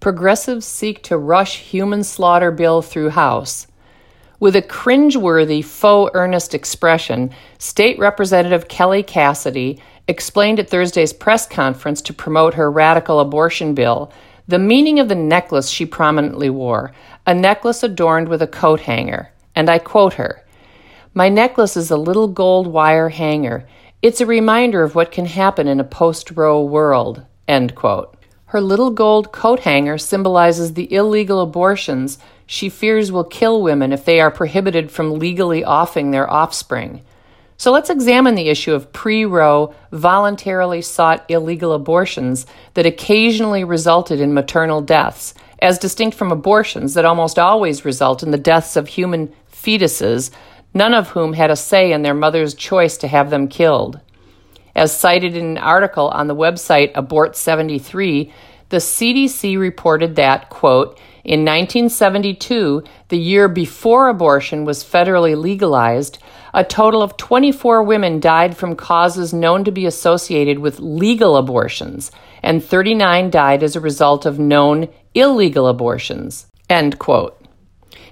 progressives seek to rush human slaughter bill through House. With a cringeworthy, faux earnest expression, State Representative Kelly Cassidy explained at Thursday's press conference to promote her radical abortion bill the meaning of the necklace she prominently wore, a necklace adorned with a coat hanger. And I quote her My necklace is a little gold wire hanger. It's a reminder of what can happen in a post Roe world. End quote. Her little gold coat hanger symbolizes the illegal abortions she fears will kill women if they are prohibited from legally offing their offspring. So let's examine the issue of pre Roe, voluntarily sought illegal abortions that occasionally resulted in maternal deaths, as distinct from abortions that almost always result in the deaths of human fetuses, none of whom had a say in their mother's choice to have them killed. As cited in an article on the website Abort 73, the CDC reported that, quote, in 1972, the year before abortion was federally legalized, a total of 24 women died from causes known to be associated with legal abortions, and 39 died as a result of known illegal abortions. End quote.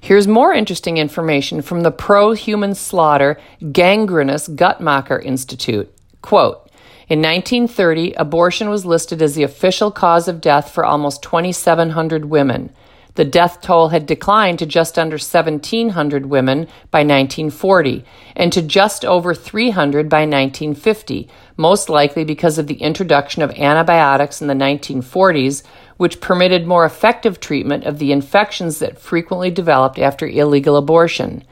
Here's more interesting information from the Pro Human Slaughter Gangrenous Guttmacher Institute. Quote, in 1930, abortion was listed as the official cause of death for almost 2,700 women. The death toll had declined to just under 1,700 women by 1940 and to just over 300 by 1950, most likely because of the introduction of antibiotics in the 1940s, which permitted more effective treatment of the infections that frequently developed after illegal abortion.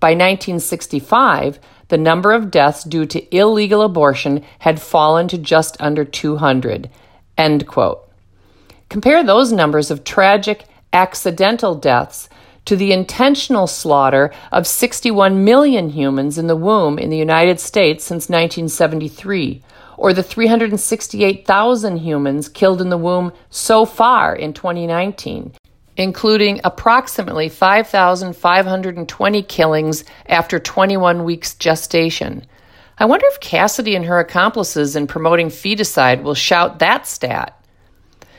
By 1965, the number of deaths due to illegal abortion had fallen to just under 200. End quote. Compare those numbers of tragic accidental deaths to the intentional slaughter of 61 million humans in the womb in the United States since 1973, or the 368,000 humans killed in the womb so far in 2019, including approximately 5,520 killings after 21 weeks gestation. I wonder if Cassidy and her accomplices in promoting feticide will shout that stat.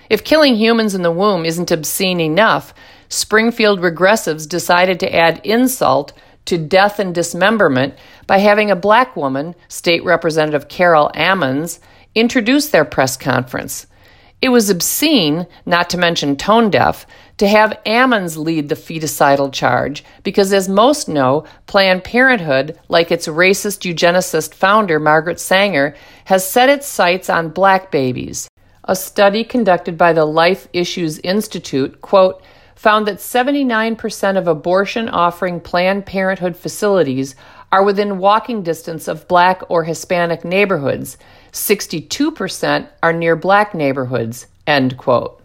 If killing humans in the womb isn't obscene enough, Springfield regressives decided to add insult to death and dismemberment by having a black woman, State Representative Carol Ammons, introduce their press conference. It was obscene, not to mention tone deaf, to have Ammons lead the feticidal charge because, as most know, Planned Parenthood, like its racist eugenicist founder Margaret Sanger, has set its sights on black babies. A study conducted by the Life Issues Institute, quote, found that 79% of abortion offering Planned Parenthood facilities are within walking distance of black or Hispanic neighborhoods. 62% are near black neighborhoods, end quote.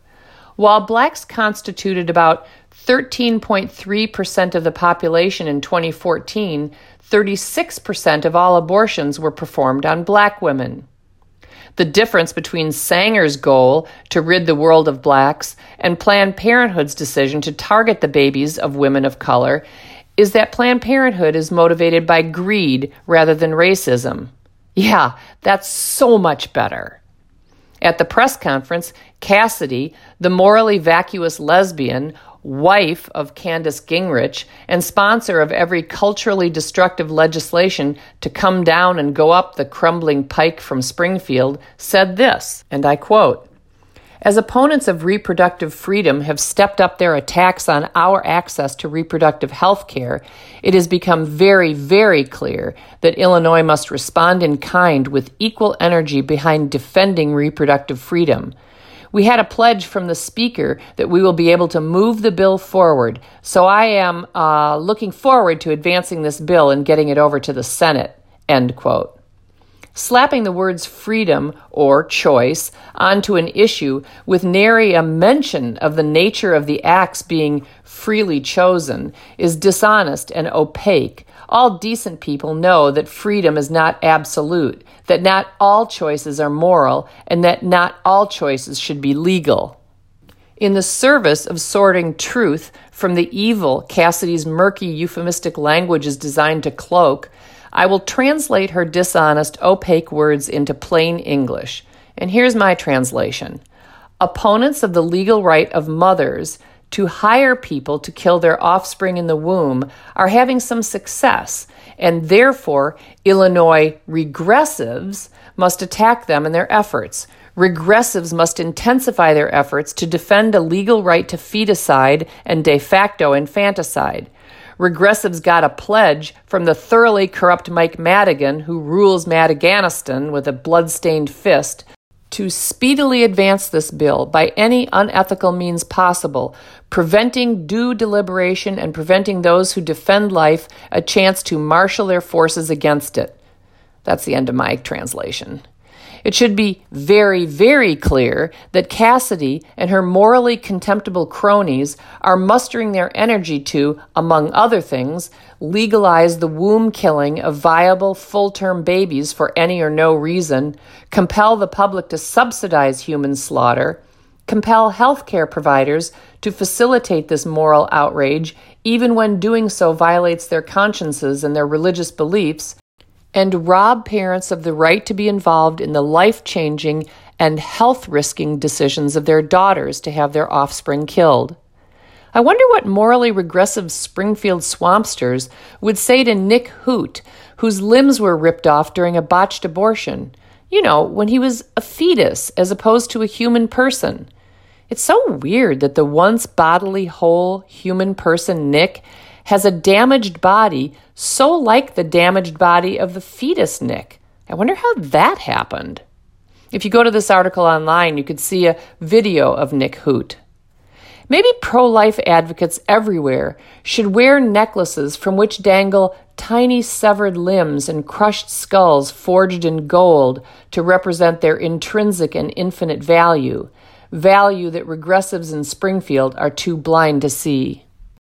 While blacks constituted about 13.3% of the population in 2014, 36% of all abortions were performed on black women. The difference between Sanger's goal to rid the world of blacks and Planned Parenthood's decision to target the babies of women of color is that Planned Parenthood is motivated by greed rather than racism. Yeah, that's so much better. At the press conference, Cassidy, the morally vacuous lesbian, wife of Candace Gingrich, and sponsor of every culturally destructive legislation to come down and go up the crumbling pike from Springfield, said this, and I quote, as opponents of reproductive freedom have stepped up their attacks on our access to reproductive health care, it has become very, very clear that Illinois must respond in kind with equal energy behind defending reproductive freedom. We had a pledge from the Speaker that we will be able to move the bill forward. So I am uh, looking forward to advancing this bill and getting it over to the Senate. End quote. Slapping the words freedom or choice onto an issue with nary a mention of the nature of the acts being freely chosen is dishonest and opaque all decent people know that freedom is not absolute, that not all choices are moral, and that not all choices should be legal. In the service of sorting truth from the evil Cassidy's murky euphemistic language is designed to cloak, I will translate her dishonest, opaque words into plain English. And here's my translation opponents of the legal right of mothers to hire people to kill their offspring in the womb are having some success, and therefore Illinois regressives must attack them in their efforts. Regressives must intensify their efforts to defend a legal right to feticide and de facto infanticide. Regressives got a pledge from the thoroughly corrupt Mike Madigan, who rules Madiganistan with a blood-stained fist, to speedily advance this bill by any unethical means possible, preventing due deliberation and preventing those who defend life a chance to marshal their forces against it. That's the end of my translation. It should be very, very clear that Cassidy and her morally contemptible cronies are mustering their energy to, among other things, legalize the womb killing of viable full term babies for any or no reason, compel the public to subsidize human slaughter, compel healthcare providers to facilitate this moral outrage, even when doing so violates their consciences and their religious beliefs and rob parents of the right to be involved in the life changing and health risking decisions of their daughters to have their offspring killed. I wonder what morally regressive Springfield swampsters would say to Nick Hoot, whose limbs were ripped off during a botched abortion. You know, when he was a fetus as opposed to a human person. It's so weird that the once bodily whole human person, Nick, has a damaged body so like the damaged body of the fetus Nick. I wonder how that happened. If you go to this article online, you could see a video of Nick Hoot. Maybe pro life advocates everywhere should wear necklaces from which dangle tiny severed limbs and crushed skulls forged in gold to represent their intrinsic and infinite value, value that regressives in Springfield are too blind to see.